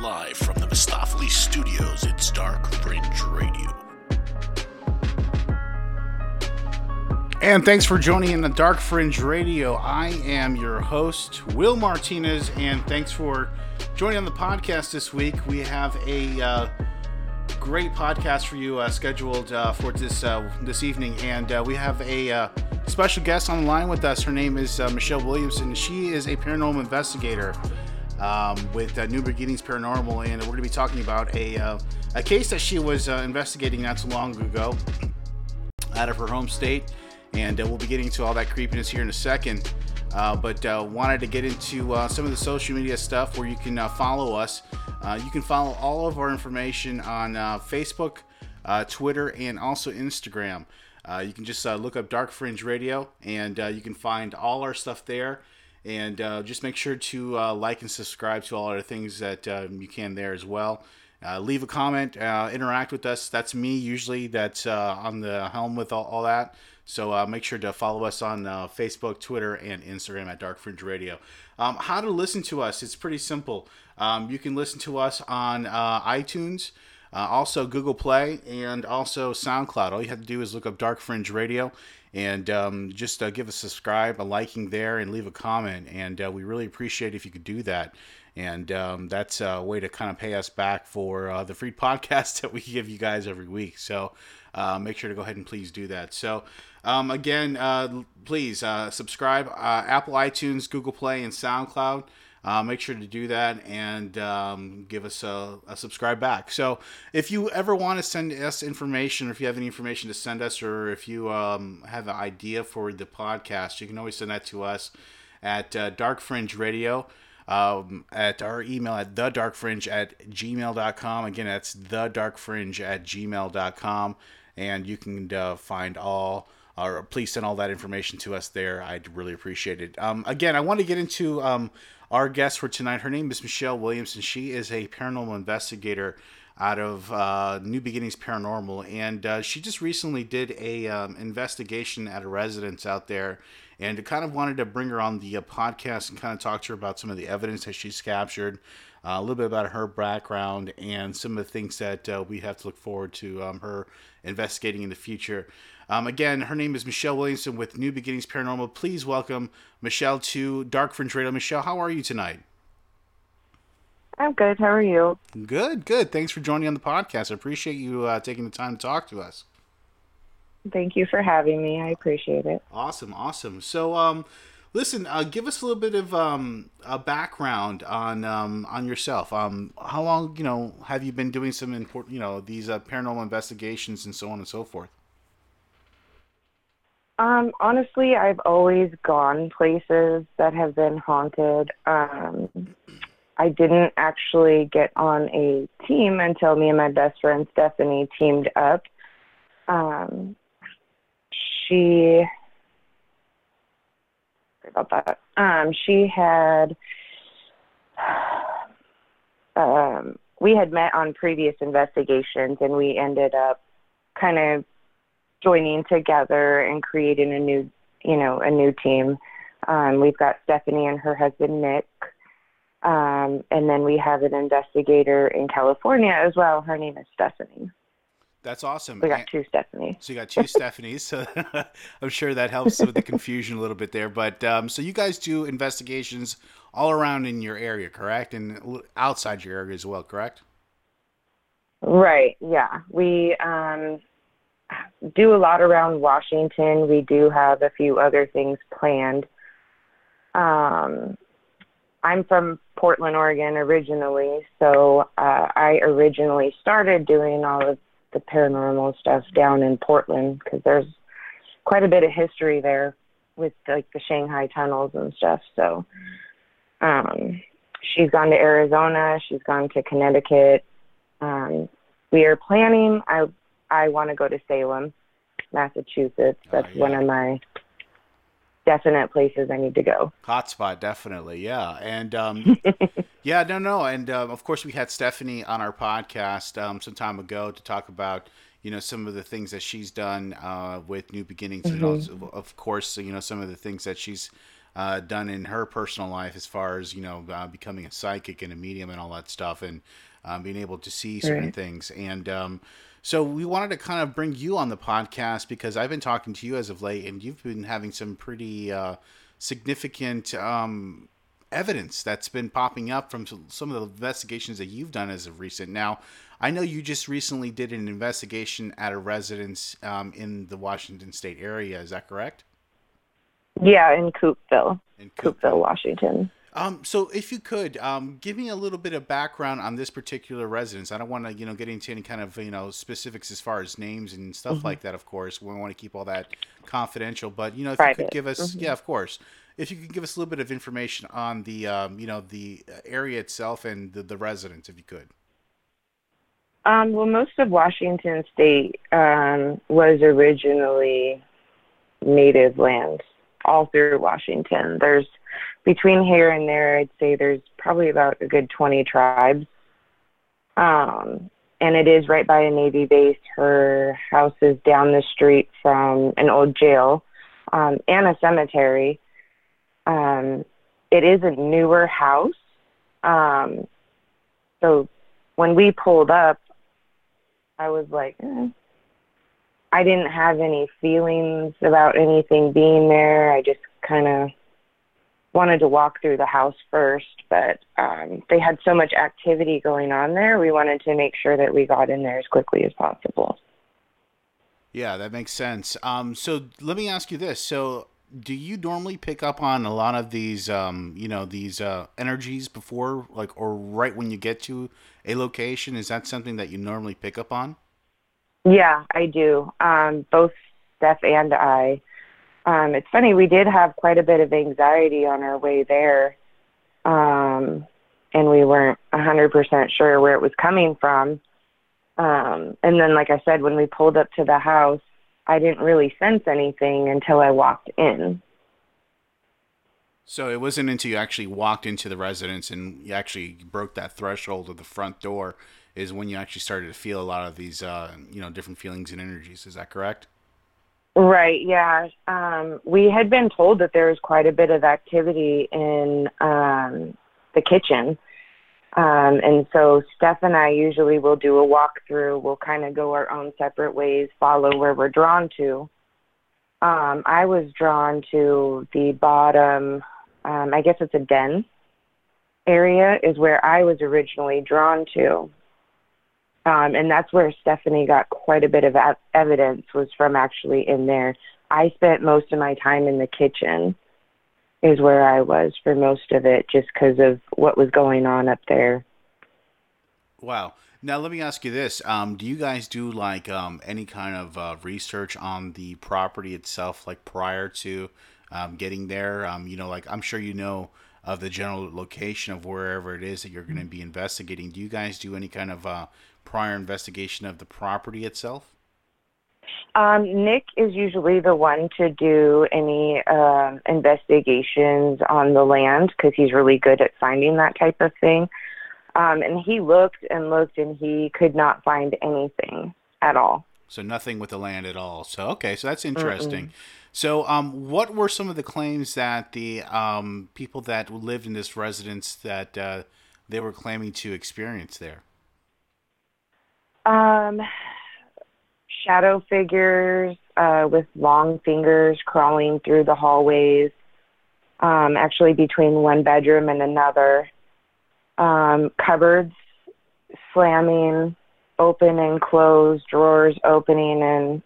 Live from the Mistopheles Studios, it's Dark Fringe Radio. And thanks for joining in the Dark Fringe Radio. I am your host, Will Martinez, and thanks for joining on the podcast this week. We have a uh, great podcast for you uh, scheduled uh, for this uh, this evening, and uh, we have a uh, special guest on the line with us. Her name is Michelle Williamson. She is a paranormal investigator um, with uh, New Beginnings Paranormal, and we're going to be talking about a uh, a case that she was uh, investigating not so long ago out of her home state, and we'll be getting to all that creepiness here in a second. Uh, but uh, wanted to get into uh, some of the social media stuff where you can follow us. you can follow all of our information on Facebook, Twitter, and also Instagram. you can just look up Dark Fringe Radio, and you can find all our stuff there. And just make sure to like and subscribe to all our things that um, you can there as well. Uh, leave a comment, uh, interact with us. That's me usually. That's uh, on the helm with all, all that. So uh, make sure to follow us on uh, Facebook, Twitter, and Instagram at Dark Fringe Radio. Um, how to listen to us? It's pretty simple. Um, you can listen to us on uh, iTunes, uh, also Google Play, and also SoundCloud. All you have to do is look up Dark Fringe Radio and um, just uh, give a subscribe, a liking there, and leave a comment. And uh, we really appreciate if you could do that. And um, that's a way to kind of pay us back for the free podcast that we give you guys every week. So make sure to go ahead and please do that. So um, again, uh, please uh, subscribe. Uh, Apple iTunes, Google Play, and SoundCloud. Uh, make sure to do that and um, give us a, a, subscribe back. So, if you ever want to send us information, or if you have any information to send us, or if you um, have an idea for the podcast, you can always send that to us at uh, Dark Fringe Radio. Um, at our email at the dark at gmail.com. Again, that's the dark at gmail.com. And you can uh, find all or please send all that information to us there. I'd really appreciate it. Um, again, I want to get into um, our guest for tonight. Her name is Michelle Williamson. She is a paranormal investigator out of uh, New Beginnings Paranormal, and uh, she just recently did a um, investigation at a residence out there, and kind of wanted to bring her on the uh, podcast and kind of talk to her about some of the evidence that she's captured, uh, a little bit about her background, and some of the things that uh, we have to look forward to um, her investigating in the future. Um, again, her name is Michelle Williamson with New Beginnings Paranormal. Please welcome Michelle to Dark Fringe Radio. Michelle, how are you tonight? I'm good. How are you? Good, good. Thanks for joining on the podcast. I appreciate you uh, taking the time to talk to us. Thank you for having me. I appreciate it. Awesome, awesome. So, um, listen, uh, give us a little bit of um, a background on um, on yourself. Um, how long, you know, have you been doing some important, you know, these uh, paranormal investigations and so on and so forth? Um, honestly, I've always gone places that have been haunted. Um, I didn't actually get on a team until me and my best friend Stephanie teamed up. Um, she about that. Um, she had um, we had met on previous investigations, and we ended up kind of joining together and creating a new, you know, a new team. Um, we've got Stephanie and her husband Nick, um, and then we have an investigator in California as well. Her name is Stephanie. That's awesome. We got two Stephanies. So you got two Stephanies. So I'm sure that helps with the confusion a little bit there. But um, so you guys do investigations all around in your area, correct? And outside your area as well, correct? Right. Yeah. We um, do a lot around Washington. We do have a few other things planned. Um, I'm from Portland, Oregon originally, so uh, I originally started doing all of the paranormal stuff down in Portland because there's quite a bit of history there with like the Shanghai tunnels and stuff. So um, she's gone to Arizona, she's gone to Connecticut. Um, we are planning. I I want to go to Salem, Massachusetts. That's oh, yeah. one of my definite places I need to go. Hotspot, definitely, yeah. And um, yeah, no, no, and um, of course we had Stephanie on our podcast um, some time ago to talk about you know some of the things that she's done uh, with New Beginnings, mm-hmm. and also, of course you know some of the things that she's uh, done in her personal life as far as you know uh, becoming a psychic and a medium and all that stuff, and um, being able to see certain right. things. And um, so we wanted to kind of bring you on the podcast because I've been talking to you as of late, and you've been having some pretty uh, significant um, evidence that's been popping up from some of the investigations that you've done as of recent. Now, I know you just recently did an investigation at a residence um, in the Washington State area. Is that correct? Yeah, in Coopville, in Coupeville, Coupeville Washington. Um, so if you could, um, give me a little bit of background on this particular residence. I don't want to, you know, get into any kind of, you know, specifics as far as names and stuff mm-hmm. like that. Of course, we want to keep all that confidential. But you know, if Private. you could give us, mm-hmm. yeah, of course, if you could give us a little bit of information on the, um, you know, the area itself and the, the residents, if you could. Um, well, most of Washington State um, was originally native land all through Washington. There's between here and there, I'd say there's probably about a good 20 tribes. Um, and it is right by a Navy base. Her house is down the street from an old jail um, and a cemetery. Um, it is a newer house. Um, so when we pulled up, I was like, eh. I didn't have any feelings about anything being there. I just kind of wanted to walk through the house first, but um, they had so much activity going on there. We wanted to make sure that we got in there as quickly as possible. Yeah, that makes sense. Um, so let me ask you this: so do you normally pick up on a lot of these, um, you know, these uh, energies before, like, or right when you get to a location? Is that something that you normally pick up on? Yeah, I do. Um, both Steph and I. Um, it's funny, we did have quite a bit of anxiety on our way there. Um, and we weren't a 100% sure where it was coming from. Um, and then, like I said, when we pulled up to the house, I didn't really sense anything until I walked in. So it wasn't until you actually walked into the residence and you actually broke that threshold of the front door is when you actually started to feel a lot of these, uh, you know, different feelings and energies. Is that correct? Right. Yeah. Um, we had been told that there was quite a bit of activity in um, the kitchen. Um, and so Steph and I usually will do a walkthrough. We'll kind of go our own separate ways, follow where we're drawn to. Um, I was drawn to the bottom, um, I guess it's a den area, is where I was originally drawn to. Um, and that's where Stephanie got quite a bit of evidence was from actually in there. I spent most of my time in the kitchen is where I was for most of it just because of what was going on up there. Wow. Now let me ask you this: um, Do you guys do like um, any kind of uh, research on the property itself, like prior to um, getting there? Um, you know, like I'm sure you know of the general location of wherever it is that you're going to be investigating. Do you guys do any kind of uh, prior investigation of the property itself? Um, Nick is usually the one to do any uh, investigations on the land because he's really good at finding that type of thing. Um, and he looked and looked and he could not find anything at all. So nothing with the land at all. So okay, so that's interesting. Mm-mm. So, um, what were some of the claims that the um, people that lived in this residence that uh, they were claiming to experience there? Um, shadow figures uh, with long fingers crawling through the hallways, um, actually between one bedroom and another. Um, cupboards slamming open and closed, drawers opening and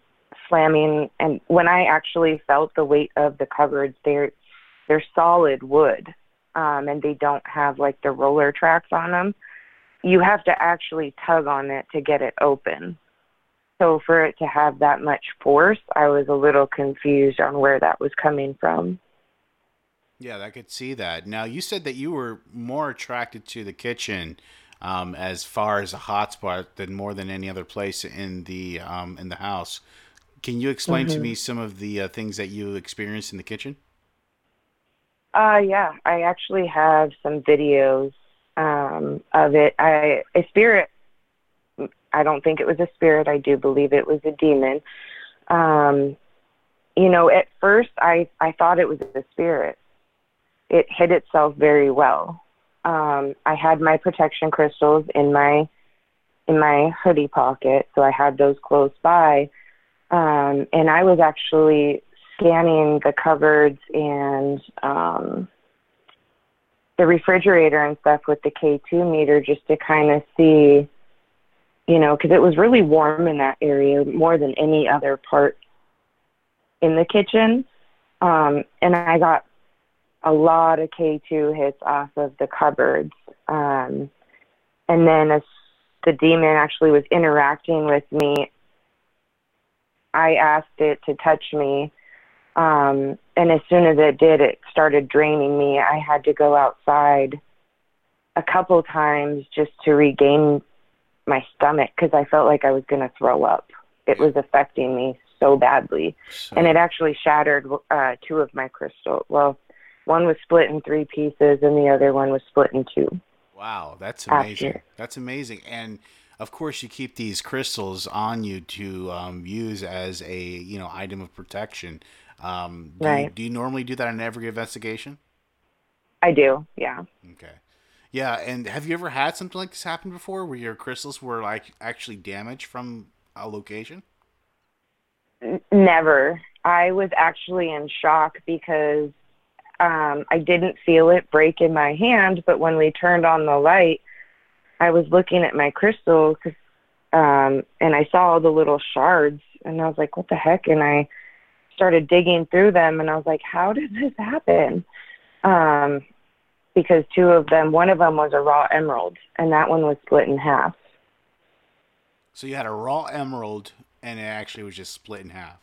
slamming. And when I actually felt the weight of the cupboards, they're they're solid wood, um, and they don't have like the roller tracks on them you have to actually tug on it to get it open. So for it to have that much force, I was a little confused on where that was coming from. Yeah, I could see that. Now, you said that you were more attracted to the kitchen um, as far as a hotspot than more than any other place in the um, in the house. Can you explain mm-hmm. to me some of the uh, things that you experienced in the kitchen? Uh, yeah, I actually have some videos um, of it. I a spirit. I don't think it was a spirit. I do believe it was a demon. Um, you know, at first I I thought it was a spirit, it hid itself very well. Um, I had my protection crystals in my in my hoodie pocket, so I had those close by. Um, and I was actually scanning the cupboards and um, the refrigerator and stuff with the K2 meter just to kind of see, you know, because it was really warm in that area more than any other part in the kitchen. Um, and I got a lot of K2 hits off of the cupboards. Um, and then as the demon actually was interacting with me, I asked it to touch me. Um, and as soon as it did, it started draining me. I had to go outside a couple times just to regain my stomach because I felt like I was going to throw up. It was affecting me so badly. So, and it actually shattered uh, two of my crystals. Well, one was split in three pieces and the other one was split in two. Wow, that's amazing. After. That's amazing. And of course, you keep these crystals on you to um, use as a you know item of protection. Um, do, right. you, do you normally do that in every investigation? I do. Yeah. Okay. Yeah, and have you ever had something like this happen before, where your crystals were like actually damaged from a location? Never. I was actually in shock because um, I didn't feel it break in my hand, but when we turned on the light, I was looking at my crystal um, and I saw all the little shards, and I was like, "What the heck?" And I started digging through them, and I was like, "How did this happen?" Um, because two of them, one of them was a raw emerald, and that one was split in half. So you had a raw emerald, and it actually was just split in half.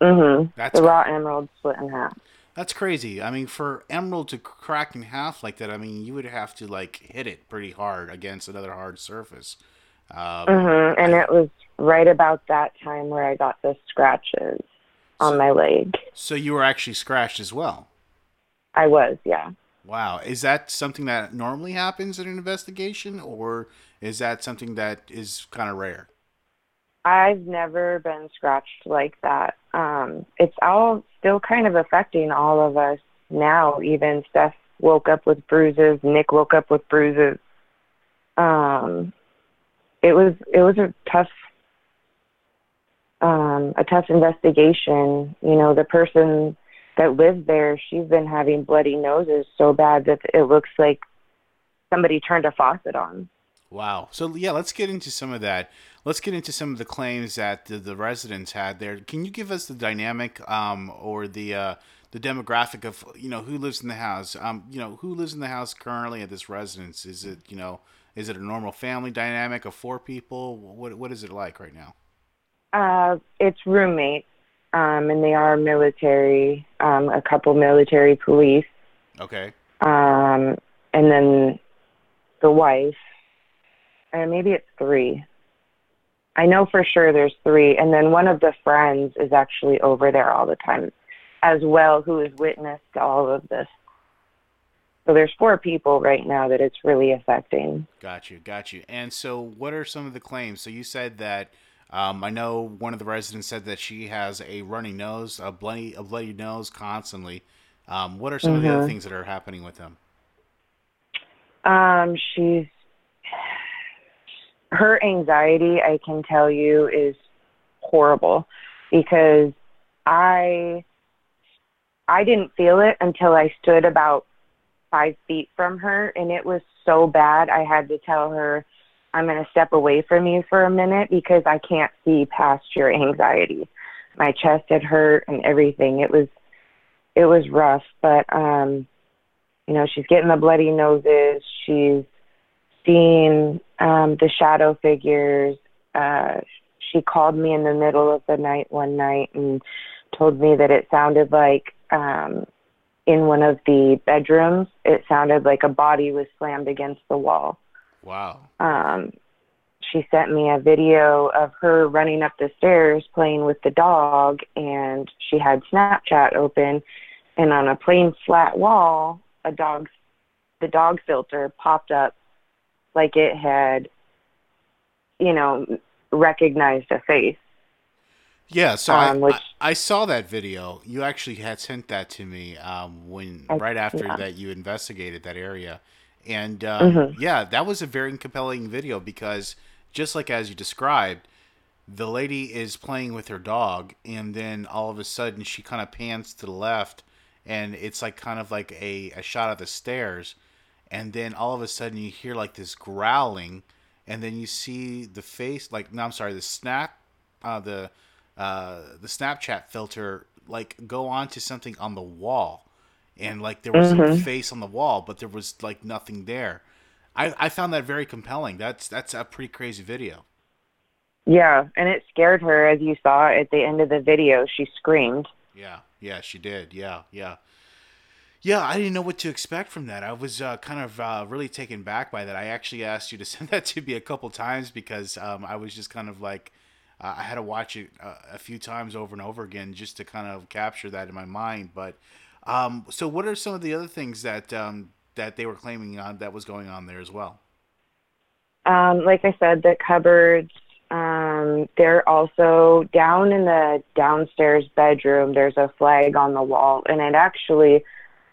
Mhm. That's the raw emerald split in half. That's crazy. I mean, for emerald to crack in half like that, I mean, you would have to like hit it pretty hard against another hard surface. Um, mm-hmm. And I, it was right about that time where I got the scratches on my leg. So you were actually scratched as well. I was, yeah. Wow, is that something that normally happens in an investigation, or is that something that is kind of rare? I've never been scratched like that. Um, it's all still kind of affecting all of us now. Even Steph woke up with bruises. Nick woke up with bruises. Um, it was it was a tough um, a tough investigation. You know, the person that lives there, she's been having bloody noses so bad that it looks like somebody turned a faucet on. Wow. So yeah, let's get into some of that. Let's get into some of the claims that the, the residents had there. Can you give us the dynamic um, or the uh, the demographic of you know who lives in the house? Um, you know who lives in the house currently at this residence? Is it you know is it a normal family dynamic of four people? What what is it like right now? Uh, it's roommates, um, and they are military. Um, a couple military police. Okay. Um, and then the wife and maybe it's three. I know for sure there's three, and then one of the friends is actually over there all the time, as well, who has witnessed all of this. So there's four people right now that it's really affecting. Got you, got you. And so, what are some of the claims? So you said that um, I know one of the residents said that she has a runny nose, a bloody, a bloody nose constantly. Um, what are some mm-hmm. of the other mm-hmm. things that are happening with them? Um, she's her anxiety, I can tell you, is horrible because I I didn't feel it until I stood about five feet from her, and it was so bad. I had to tell her, "I'm going to step away from you for a minute because I can't see past your anxiety." My chest had hurt and everything. It was it was rough, but um, you know, she's getting the bloody noses. She's seeing um, the shadow figures. Uh, she called me in the middle of the night one night and told me that it sounded like um, in one of the bedrooms, it sounded like a body was slammed against the wall. Wow. Um, she sent me a video of her running up the stairs playing with the dog, and she had Snapchat open, and on a plain flat wall, a dog's the dog filter popped up like it had, you know, recognized a face. Yeah, so um, I, which, I, I, saw that video. You actually had sent that to me um, when I, right after yeah. that you investigated that area, and um, mm-hmm. yeah, that was a very compelling video because just like as you described, the lady is playing with her dog, and then all of a sudden she kind of pans to the left, and it's like kind of like a, a shot of the stairs, and then all of a sudden you hear like this growling, and then you see the face like no, I'm sorry, the snap, uh, the uh, the Snapchat filter like go onto something on the wall, and like there was mm-hmm. a face on the wall, but there was like nothing there. I, I found that very compelling. That's that's a pretty crazy video. Yeah, and it scared her as you saw at the end of the video. She screamed. Yeah, yeah, she did. Yeah, yeah. Yeah, I didn't know what to expect from that. I was uh, kind of uh, really taken back by that. I actually asked you to send that to me a couple times because um, I was just kind of like, uh, I had to watch it uh, a few times over and over again just to kind of capture that in my mind. But um, so, what are some of the other things that um, that they were claiming on that was going on there as well? Um, like I said, the cupboards. Um, they're also down in the downstairs bedroom. There's a flag on the wall, and it actually,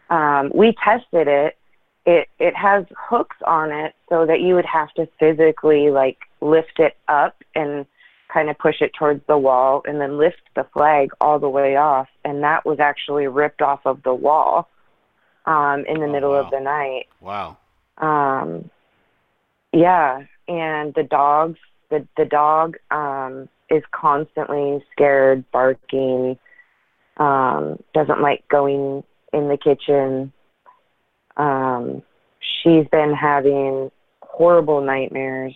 um, we tested it. It it has hooks on it so that you would have to physically like lift it up and kind of push it towards the wall, and then lift the flag all the way off. And that was actually ripped off of the wall um, in the oh, middle wow. of the night. Wow. Um, yeah, and the dogs, the the dog um, is constantly scared, barking. Um, doesn't like going in the kitchen. Um, she's been having horrible nightmares.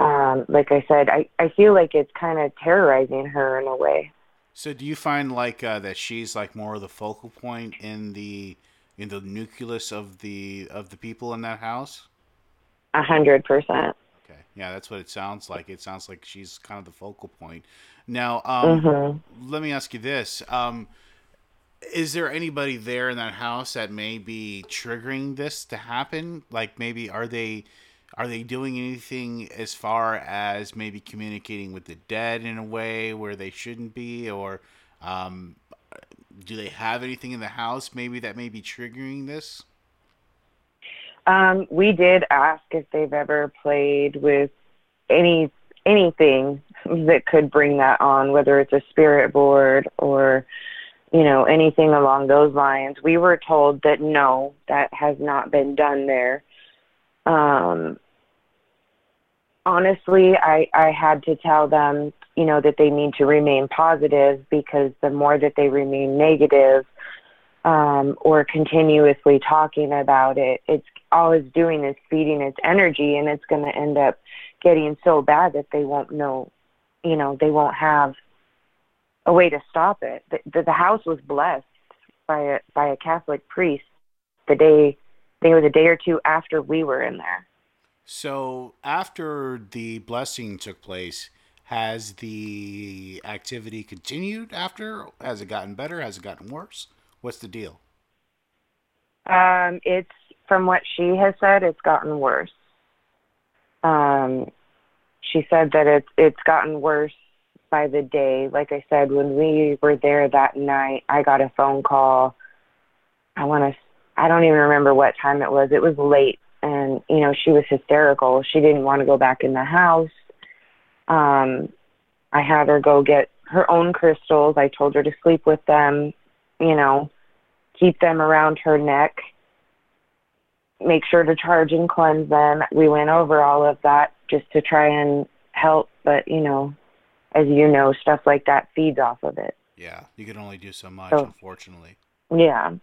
Um, like I said, I, I feel like it's kind of terrorizing her in a way. So do you find like uh, that she's like more of the focal point in the in the nucleus of the of the people in that house? A hundred percent. Okay, yeah, that's what it sounds like. It sounds like she's kind of the focal point. Now, um, mm-hmm. let me ask you this: um, Is there anybody there in that house that may be triggering this to happen? Like, maybe are they? Are they doing anything as far as maybe communicating with the dead in a way where they shouldn't be? Or um, do they have anything in the house maybe that may be triggering this? Um, we did ask if they've ever played with any anything that could bring that on whether it's a spirit board or you know anything along those lines. We were told that no that has not been done there um, honestly, I, I had to tell them, you know, that they need to remain positive because the more that they remain negative um, or continuously talking about it, it's all it's doing is feeding its energy and it's going to end up getting so bad that they won't know, you know, they won't have a way to stop it. The, the, the house was blessed by a, by a Catholic priest the day I think it was a day or two after we were in there. So after the blessing took place, has the activity continued after? Has it gotten better? Has it gotten worse? What's the deal? Um, it's from what she has said, it's gotten worse. Um, she said that it's it's gotten worse by the day. Like I said, when we were there that night, I got a phone call. I want to I don't even remember what time it was. It was late, and you know she was hysterical. She didn't want to go back in the house. Um, I had her go get her own crystals. I told her to sleep with them. You know, keep them around her neck. Make sure to charge and cleanse them. We went over all of that just to try and help, but you know, as you know, stuff like that feeds off of it. Yeah, you can only do so much, so, unfortunately. Yeah.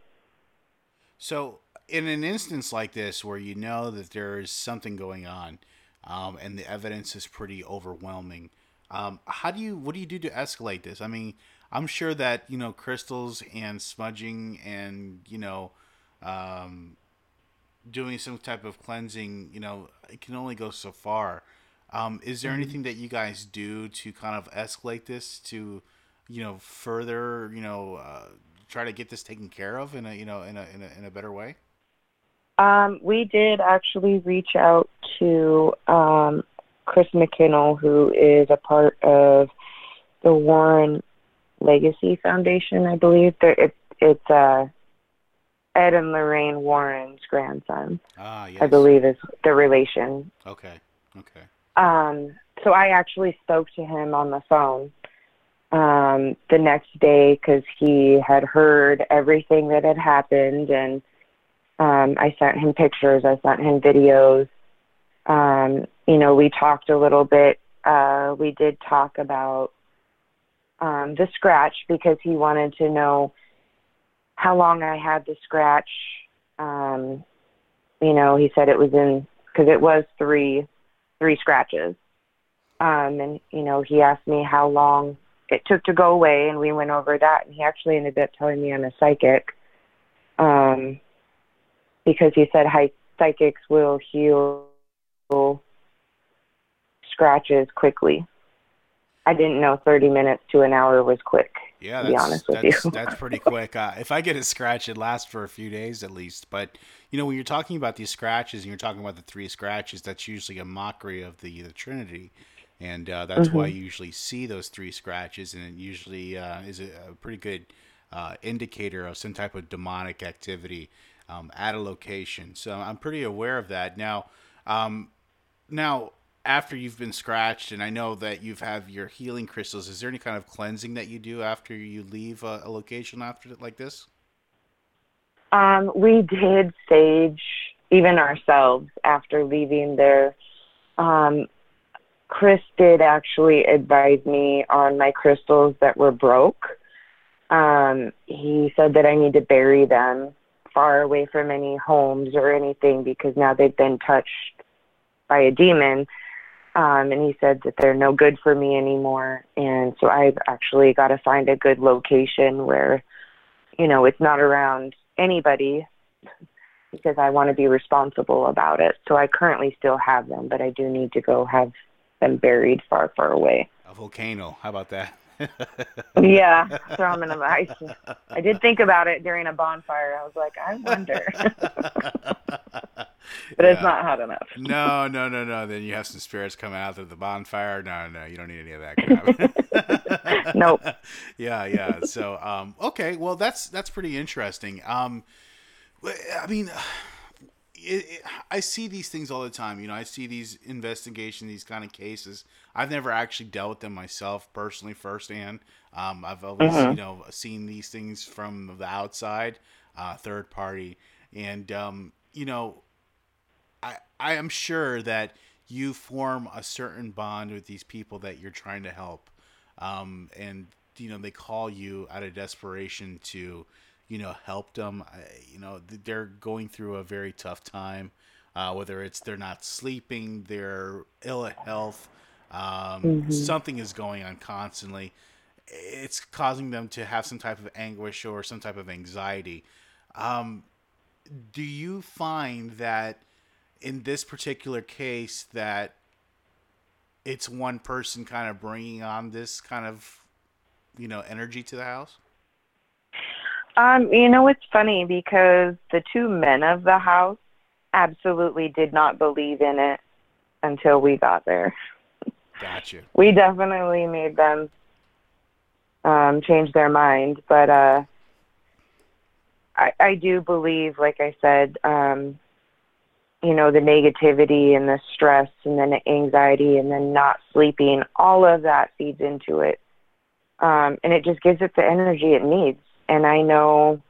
So, in an instance like this, where you know that there is something going on, um, and the evidence is pretty overwhelming, um, how do you what do you do to escalate this? I mean, I'm sure that you know crystals and smudging and you know um, doing some type of cleansing, you know, it can only go so far. Um, is there mm-hmm. anything that you guys do to kind of escalate this to, you know, further, you know, uh, try to get this taken care of in a you know in a in a, in a better way? Um, we did actually reach out to um, Chris McKinnell, who is a part of the Warren Legacy Foundation, I believe. It, it's uh, Ed and Lorraine Warren's grandson. Ah, yes. I believe is the relation. Okay. Okay. Um, so I actually spoke to him on the phone um, the next day because he had heard everything that had happened, and um, I sent him pictures. I sent him videos. Um, you know, we talked a little bit. Uh, we did talk about um, the scratch because he wanted to know how long I had the scratch. Um, you know, he said it was in because it was three three scratches. Um, and you know, he asked me how long it took to go away, and we went over that. And he actually ended up telling me I'm a psychic, um, because he said hi, psychics will heal scratches quickly. I didn't know 30 minutes to an hour was quick. Yeah, to be that's honest with that's, you. that's pretty quick. Uh, if I get a scratch, it lasts for a few days at least. But you know, when you're talking about these scratches and you're talking about the three scratches, that's usually a mockery of the the Trinity, and uh, that's why Mm-hmm. you usually see those three scratches, and it usually uh, is a, pretty good uh, indicator of some type of demonic activity um, at a location. So I'm pretty aware of that now. Um, now after you've been scratched and i know that you've had your healing crystals is there any kind of cleansing that you do after you leave a, a location after like this Um, we did sage even ourselves after leaving there. Um, Chris did actually advise me on my crystals that were broke. Um, he said that I need to bury them far away from any homes or anything because now they've been touched by a demon. Um, and he said that they're no good for me anymore. And so I've actually got to find a good location where, you know, it's not around anybody because I want to be responsible about it. So I currently still have them, but I do need to go have them buried far, far away. a volcano. How about that? Yeah, throw them in the ice. I did think about it during a bonfire. I was like, I wonder, but it's not hot enough. no no no no. Then you have some spirits coming out of the bonfire. No no you don't need any of that. Crap Nope. yeah yeah. So um okay. Well that's that's pretty interesting. Um i mean it, it, I see these things all the time. You know, I see these investigations, these kind of cases. I've never actually dealt with them myself personally, firsthand. Um, I've always, you know, seen these things from the outside, uh, third party, and um, you know, I I am sure that you form a certain bond with these people that you're trying to help, um, and you know they call you out of desperation to, you know, help them. I- You know they're going through a very tough time, uh, whether it's they're not sleeping, they're ill at health, um, something is going on constantly. It's causing them to have some type of anguish or some type of anxiety. Um, do you find that in this particular case that it's one person kind of bringing on this kind of you know energy to the house Um, you know, it's funny because the two men of the house absolutely did not believe in it until we got there. gotcha we definitely made them um, change their mind, but uh, I, I do believe, like I said, um, you know, the negativity and the stress and then the anxiety and then not sleeping, all of that feeds into it. Um, and it just gives it the energy it needs. And I know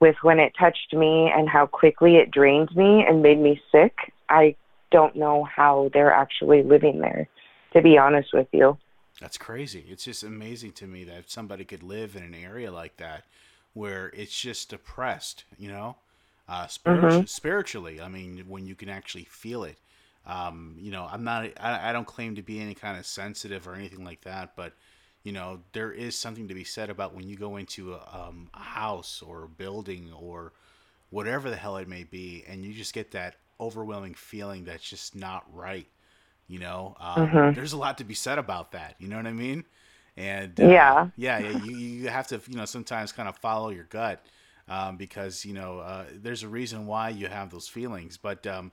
with when it touched me and how quickly it drained me and made me sick, I don't know how they're actually living there, to be honest with you. That's crazy. It's just amazing to me that somebody could live in an area like that where it's just depressed, you know, uh, spiritu- spiritually. I mean, when you can actually feel it. Um, you know, I'm not, I, I don't claim to be any kind of sensitive or anything like that, but, you know, there is something to be said about when you go into a, um, a house or a building or whatever the hell it may be, and you just get that overwhelming feeling that's just not right. You know, um, there's a lot to be said about that. You know what I mean? And uh, Yeah. yeah, yeah. You you have to you know sometimes kind of follow your gut um, because you know uh, there's a reason why you have those feelings. But um,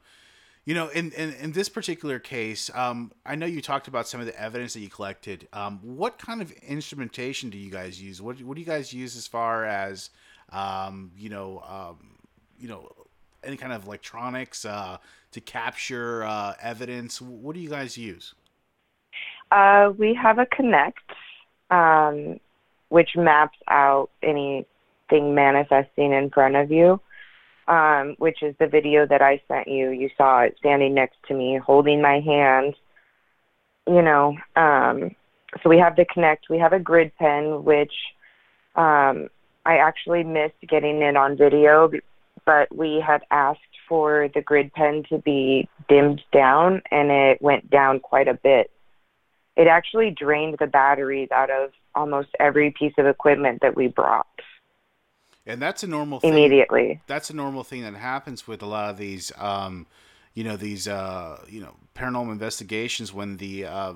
You know, in, in, in this particular case, um, I know you talked about some of the evidence that you collected. Um, what kind of instrumentation do you guys use? What, what do you guys use as far as, um, you know, um, you know, any kind of electronics uh, to capture uh, evidence? What do you guys use? Uh, we have a Kinect, um, which maps out anything manifesting in front of you um, which is the video that I sent you. You saw it standing next to me, holding my hand. You know, um, so we have the Kinect. We have a grid pen, which um, I actually missed getting it on video, but we had asked for the grid pen to be dimmed down, and it went down quite a bit. It actually drained the batteries out of almost every piece of equipment that we brought and that's a normal thing. immediately. That's a normal thing that happens with a lot of these, um, you know, these uh, you know paranormal investigations when the uh,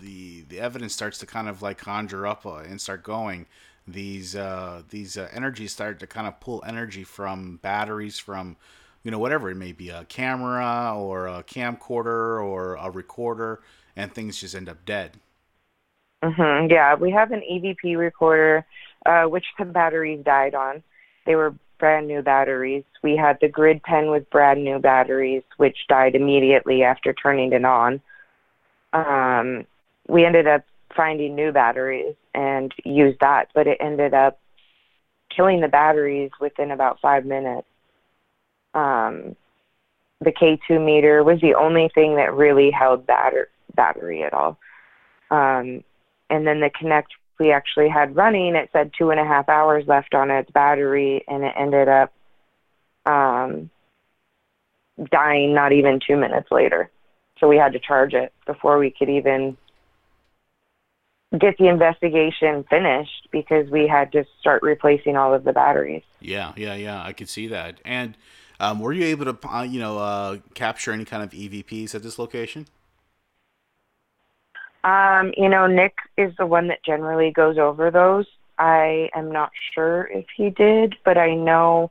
the the evidence starts to kind of like conjure up uh, and start going. These uh, these uh, energies start to kind of pull energy from batteries, from you know whatever it may be, a camera or a camcorder or a recorder, and things just end up dead. Mm-hmm. Yeah, we have an EVP recorder uh, which the batteries died on. They were brand new batteries. We had the grid pen with brand new batteries, which died immediately after turning it on. Um, we ended up finding new batteries and used that, but it ended up killing the batteries within about five minutes. Um, the K2 meter was the only thing that really held batter- battery at all. Um, and then the Kinect we actually had running, it said two and a half hours left on its battery, and it ended up um, dying not even two minutes later. So we had to charge it before we could even get the investigation finished because we had to start replacing all of the batteries. Yeah, yeah, yeah. I could see that. And um, were you able to, uh, you know, uh, capture any kind of EVPs at this location? Um, you know, Nick is the one that generally goes over those. I am not sure if he did, but I know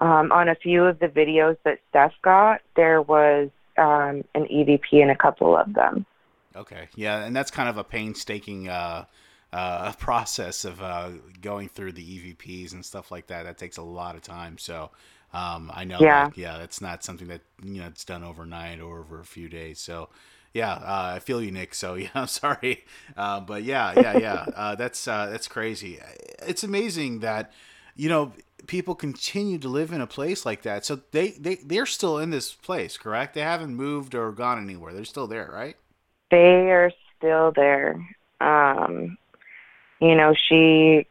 um, on a few of the videos that Steph got, there was um, an EVP in a couple of them. Okay, yeah, and that's kind of a painstaking uh, uh, process of uh, going through the EVPs and stuff like that. That takes a lot of time. So um, I know, yeah, that, yeah, that's not something that you know it's done overnight or over a few days. So yeah, uh, I feel you, Nick. So yeah, I'm sorry, uh, but yeah, yeah, yeah. Uh, that's uh, that's crazy. It's amazing that you know people continue to live in a place like that. So they they they're still in this place, correct? They haven't moved or gone anywhere. They're still there, right? They are still there. Um, you know, she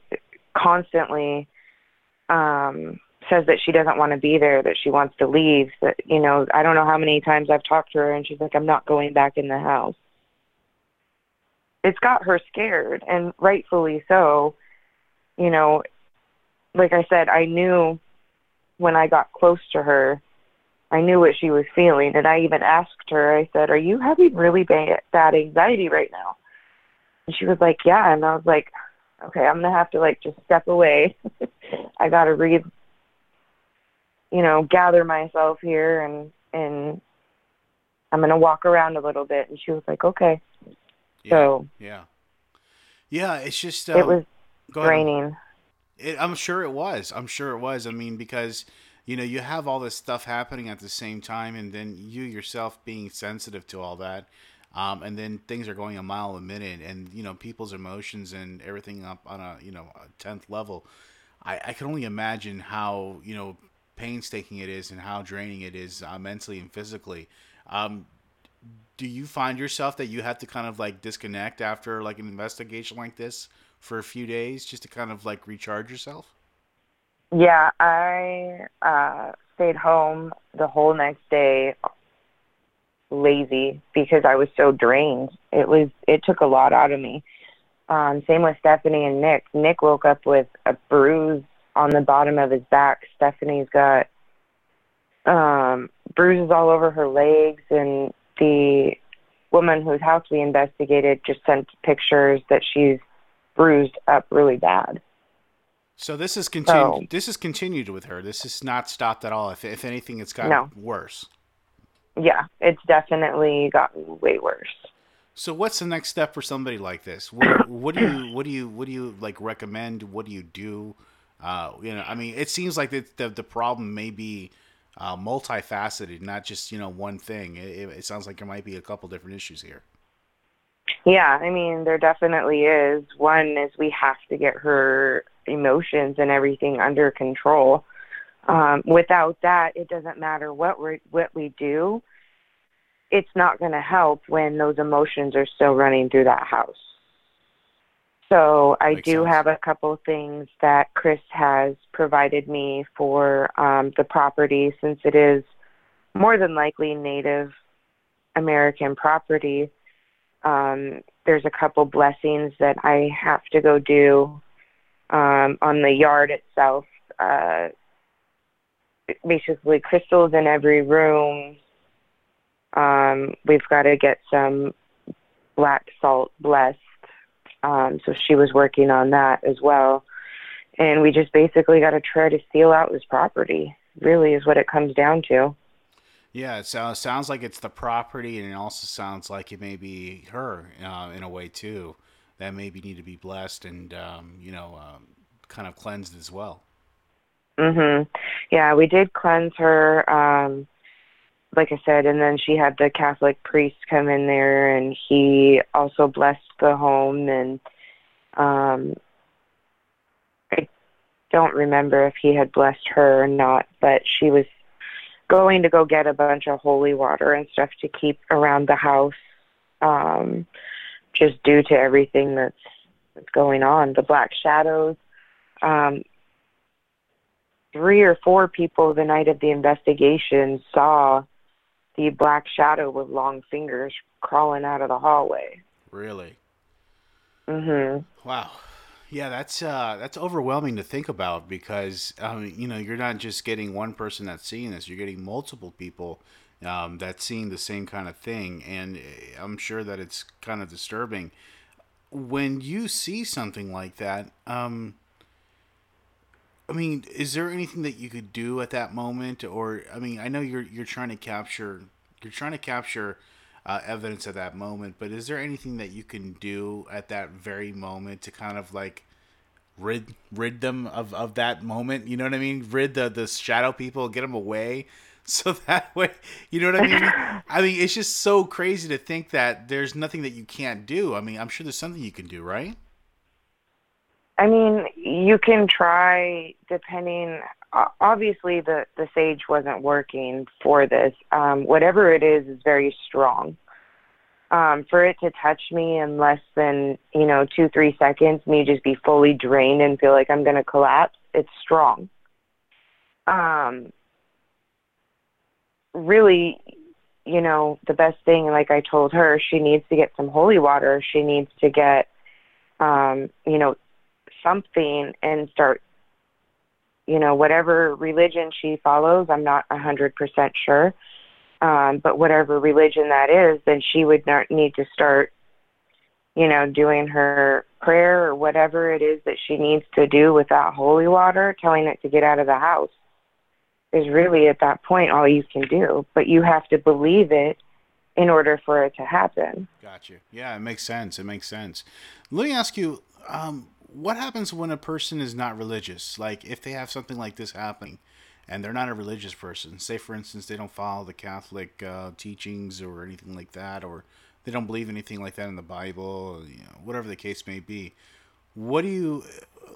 constantly um, says that she doesn't want to be there, that she wants to leave. That you know, I don't know how many times I've talked to her, and she's like, "I'm not going back in the house." It's got her scared, and rightfully so. You know, like I said, I knew when I got close to her, I knew what she was feeling, and I even asked her. I said, "Are you having really bad, bad anxiety right now?" And she was like, "Yeah," and I was like, "Okay, I'm gonna have to like just step away. I gotta read you know, gather myself here and and I'm gonna walk around a little bit. And she was like, okay. Yeah, so yeah, yeah. It's just um, it was draining. It, I'm sure it was. I'm sure it was. I mean, because you know you have all this stuff happening at the same time, and then you yourself being sensitive to all that. Um, and then things are going a mile a minute, and you know people's emotions and everything up on a you know a tenth level. I, I can only imagine how you know painstaking it is and how draining it is uh, mentally and physically. Um, do you find yourself that you have to kind of like disconnect after like an investigation like this for a few days just to kind of like recharge yourself? Yeah, I uh, stayed home the whole next day lazy because I was so drained. It was it took a lot out of me. Um, same with Stephanie and Nick. Nick woke up with a bruise on the bottom of his back. Stephanie's got um, bruises all over her legs, and the woman whose house we investigated just sent pictures that she's bruised up really bad. So this is continued. So, this is continued with her. This is not stopped at all. If if anything, it's gotten no. worse. yeah, it's definitely gotten way worse. So what's the next step for somebody like this? What, what do you what do you what do you like recommend? What do you do? Uh, you know, I mean, it seems like the the, the problem may be uh, multifaceted, not just you know one thing. It, it sounds like there might be a couple different issues here. Yeah, I mean, there definitely is. One is we have to get her emotions and everything under control. Um, without that, it doesn't matter what we what we do it's not going to help when those emotions are still running through that house. So I Makes do sense. have a couple things that Chris has provided me for um, the property since it is more than likely Native American property. Um, there's a couple blessings that I have to go do um, on the yard itself. Uh, basically, crystals in every room, um, we've got to get some black salt blessed. Um, so she was working on that as well. And we just basically got to try to seal out this property, really, is what it comes down to. Yeah, it sounds, sounds like it's the property, and it also sounds like it may be her uh, in a way, too, that maybe need to be blessed and, um, you know, um, kind of cleansed as well. hmm Yeah, we did cleanse her. Um, like I said, and then she had the Catholic priest come in there, and he also blessed the home. And um, I don't remember if he had blessed her or not, but she was going to go get a bunch of holy water and stuff to keep around the house, um, just due to everything that's that's going on. The black shadows. Um, three or four people the night of the investigation saw the black shadow with long fingers crawling out of the hallway. Really? Mhm. Wow. Yeah, that's uh, that's overwhelming to think about because um, you know you're not just getting one person that's seeing this; you're getting multiple people um, that's seeing the same kind of thing, and eh, I'm sure that it's kind of disturbing when you see something like that. Um, I mean, is there anything that you could do at that moment, or I mean, I know you're you're trying to capture you're trying to capture uh, evidence at that moment, but is there anything that you can do at that very moment to kind of like rid rid them of, of that moment? You know what I mean? Rid the the shadow people, get them away, so that way, you know what I mean? I mean, it's just so crazy to think that there's nothing that you can't do. I mean, I'm sure there's something you can do, right? I mean, you can try depending. Obviously, the the sage wasn't working for this. Um, whatever it is is very strong. Um, for it to touch me in less than you know two three seconds, me just be fully drained and feel like I'm going to collapse. It's strong. Um, really, you know, the best thing, like I told her, she needs to get some holy water. She needs to get, um, you know, something and start you know whatever religion she follows i'm not a hundred percent sure. Um but whatever religion that is then she would not need to start you know doing her prayer or whatever it is that she needs to do with that holy water telling it to get out of the house is really at that point all you can do. But you have to believe it in order for it to happen. Gotcha. Yeah it makes sense. It makes sense. Let me ask you um what happens when a person is not religious? Like if they have something like this happening and they're not a religious person, say for instance they don't follow the Catholic uh, teachings or anything like that, or they don't believe anything like that in the Bible, you know, whatever the case may be. What do you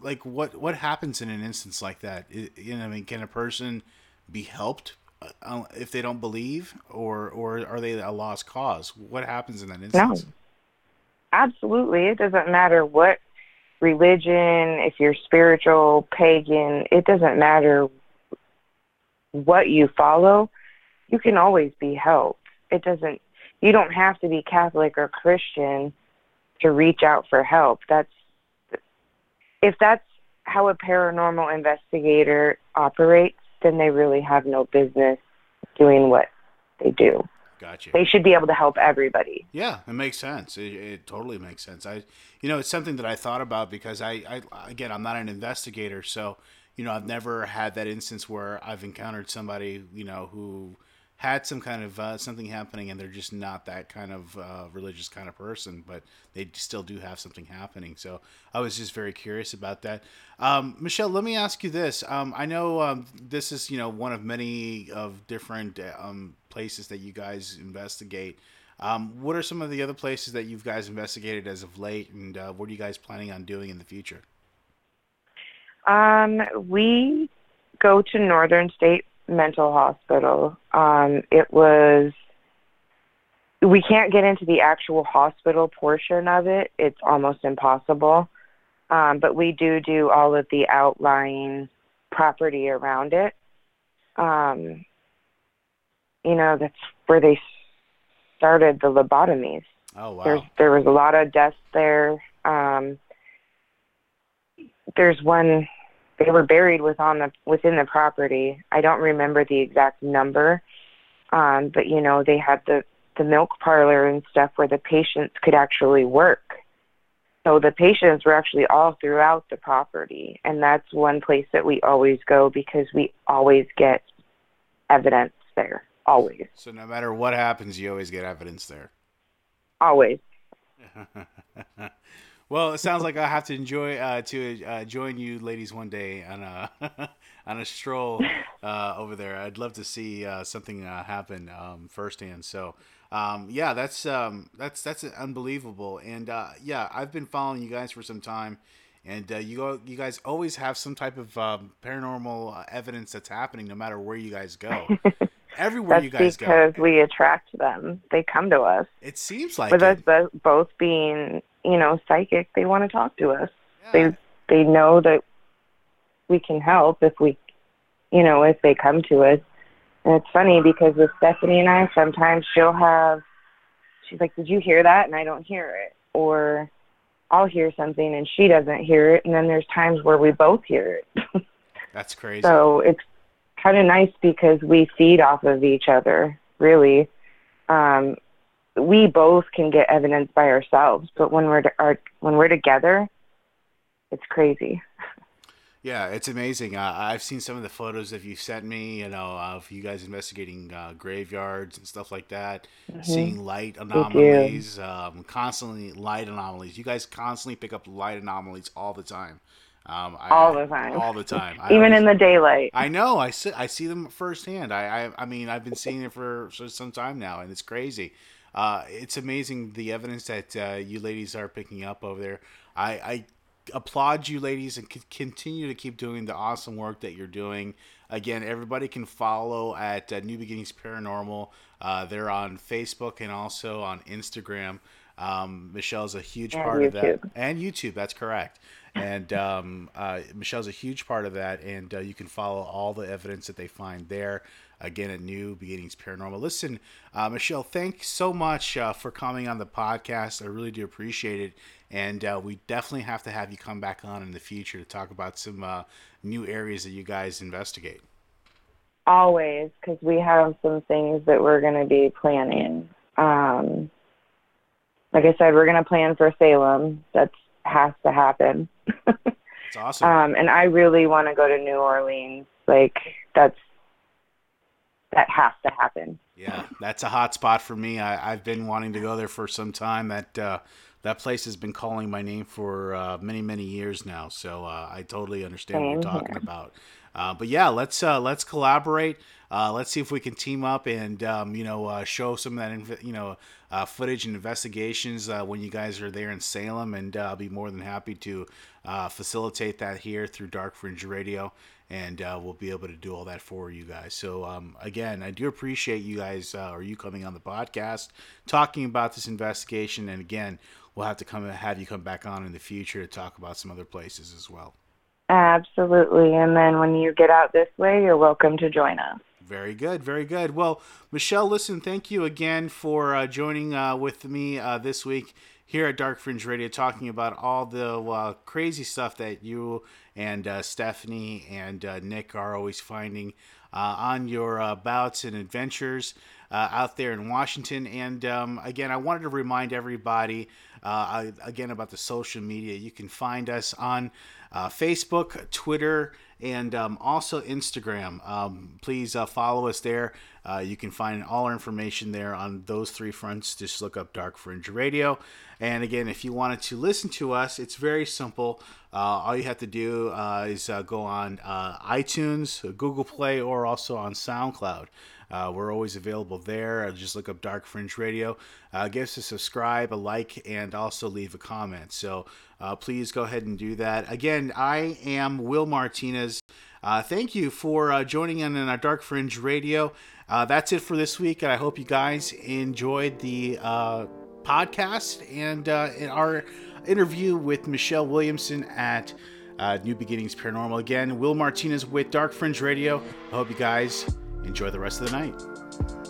like? What what happens in an instance like that? You know, I mean, can a person be helped uh, if they don't believe, or or are they a lost cause? What happens in that instance? No, absolutely. It doesn't matter what religion, if you're spiritual, pagan, it doesn't matter what you follow, you can always be helped. It doesn't you don't have to be Catholic or Christian to reach out for help. That's if that's how a paranormal investigator operates, then they really have no business doing what they do. Gotcha. They should be able to help everybody. Yeah, it makes sense. It, it totally makes sense. I, you know, it's something that I thought about because I, I, again, I'm not an investigator, so you know, I've never had that instance where I've encountered somebody, you know, who had some kind of uh, something happening and they're just not that kind of uh, religious kind of person, but they still do have something happening. So I was just very curious about that. Um, Michelle, let me ask you this. Um, I know um, this is you know one of many of different um, places that you guys investigate. Um, what are some of the other places that you guys investigated as of late, and uh, what are you guys planning on doing in the future? Um, we go to Northern State mental hospital. Um, it was, we can't get into the actual hospital portion of it. It's almost impossible. Um, but we do do all of the outlying property around it. Um, you know, that's where they started the lobotomies. Oh wow! There's, there was a lot of deaths there. Um, there's one they were buried with on the within the property. I don't remember the exact number, um, but you know they had the the milk parlor and stuff where the patients could actually work. So the patients were actually all throughout the property, and that's one place that we always go because we always get evidence there. Always. So no matter what happens, you always get evidence there. Always. Well, it sounds like I have to enjoy uh, to uh, join you ladies one day on a on a stroll uh, over there. I'd love to see uh, something uh, happen um, firsthand. So, um, yeah, that's um, that's that's unbelievable. And uh, yeah, I've been following you guys for some time, and you go, you guys always have some type of um, paranormal evidence that's happening, no matter where you guys go. Everywhere that's you guys go. because go. we attract them. They come to us. It seems like with it. us both being you know, psychic, they want to talk to us. Yeah. They they know that we can help if we, you know, if they come to us. And it's funny because with Stephanie and I, sometimes she'll have, she's like, "Did you hear that?" And I don't hear it, or I'll hear something and she doesn't hear it, and then there's times where we both hear it. That's crazy. So it's kind of nice because we feed off of each other, really. Um, we both can get evidence by ourselves, but when we're our, when we're together, it's crazy. Yeah, it's amazing. Uh, I've seen some of the photos that you sent me, you know, of you guys investigating uh, graveyards and stuff like that, mm-hmm. seeing light anomalies, um, constantly light anomalies. You guys constantly pick up light anomalies all the time. Um, all the time. All the time. Even always, in the daylight. I know. I see. I see them firsthand. I, I. I mean, I've been seeing it for some time now, and it's crazy uh, it's amazing the evidence that uh, you ladies are picking up over there. I, I applaud you ladies and c- continue to keep doing the awesome work that you're doing. Again, everybody can follow at uh, New Beginnings Paranormal. Uh, they're on Facebook and also on Instagram. Um, Michelle's a huge and part YouTube. of that, and YouTube. That's correct. And um, uh, Michelle's a huge part of that, and uh, you can follow all the evidence that they find there again at New Beginnings Paranormal. Listen, uh, Michelle, thanks so much uh, for coming on the podcast. I really do appreciate it. And uh, we definitely have to have you come back on in the future to talk about some uh, new areas that you guys investigate. Always, because we have some things that we're going to be planning. Um, like I said, we're going to plan for Salem. That has to happen. That's awesome. um, and I really want to go to New Orleans. Like that's that has to happen. Yeah, that's a hot spot for me. I, have been wanting to go there for some time. That uh, that place has been calling my name for uh, many many years now. So uh, I totally understand Same what you're talking here. about. Uh, but yeah, let's uh, let's collaborate. Uh, let's see if we can team up and um, you know show some of that you know footage and investigations when you guys are there in Salem, and I'll be more than happy to facilitate that here through Dark Fringe Radio and uh, we'll be able to do all that for you guys. So um, again, I do appreciate you guys uh, or you coming on the podcast, talking about this investigation, and again, we'll have to come have you come back on in the future to talk about some other places as well. Absolutely, and then when you get out this way, you're welcome to join us. Very good, very good. Well, Michelle, listen, thank you again for uh, joining uh, with me uh, this week here at Dark Fringe Radio, talking about all the uh, crazy stuff that you and uh, Stephanie and uh, Nick are always finding uh, on your uh, bouts and adventures. uh, out there in Washington. And um, again, I wanted to remind everybody uh, again about the social media. You can find us on Facebook, Twitter, and um, also Instagram. Um, please uh, follow us there. Uh, you can find all our information there on those three fronts. Just look up Dark Fringe Radio. And again, if you wanted to listen to us, it's very simple. Uh, all you have to do uh, is uh, go on uh, iTunes, Google Play, or also on SoundCloud. Uh, we're always available there. Just look up Dark Fringe Radio. Uh, give us a subscribe, a like, and also leave a comment. So uh, please go ahead and do that. Again, I am Will Martinez. Uh, thank you for uh, joining in on our Dark Fringe Radio. Uh, that's it for this week, and I hope you guys enjoyed the podcast and our interview with Michelle Williamson at New Beginnings Paranormal. Again, Will Martinez with Dark Fringe Radio. I hope you guys enjoy the rest of the night.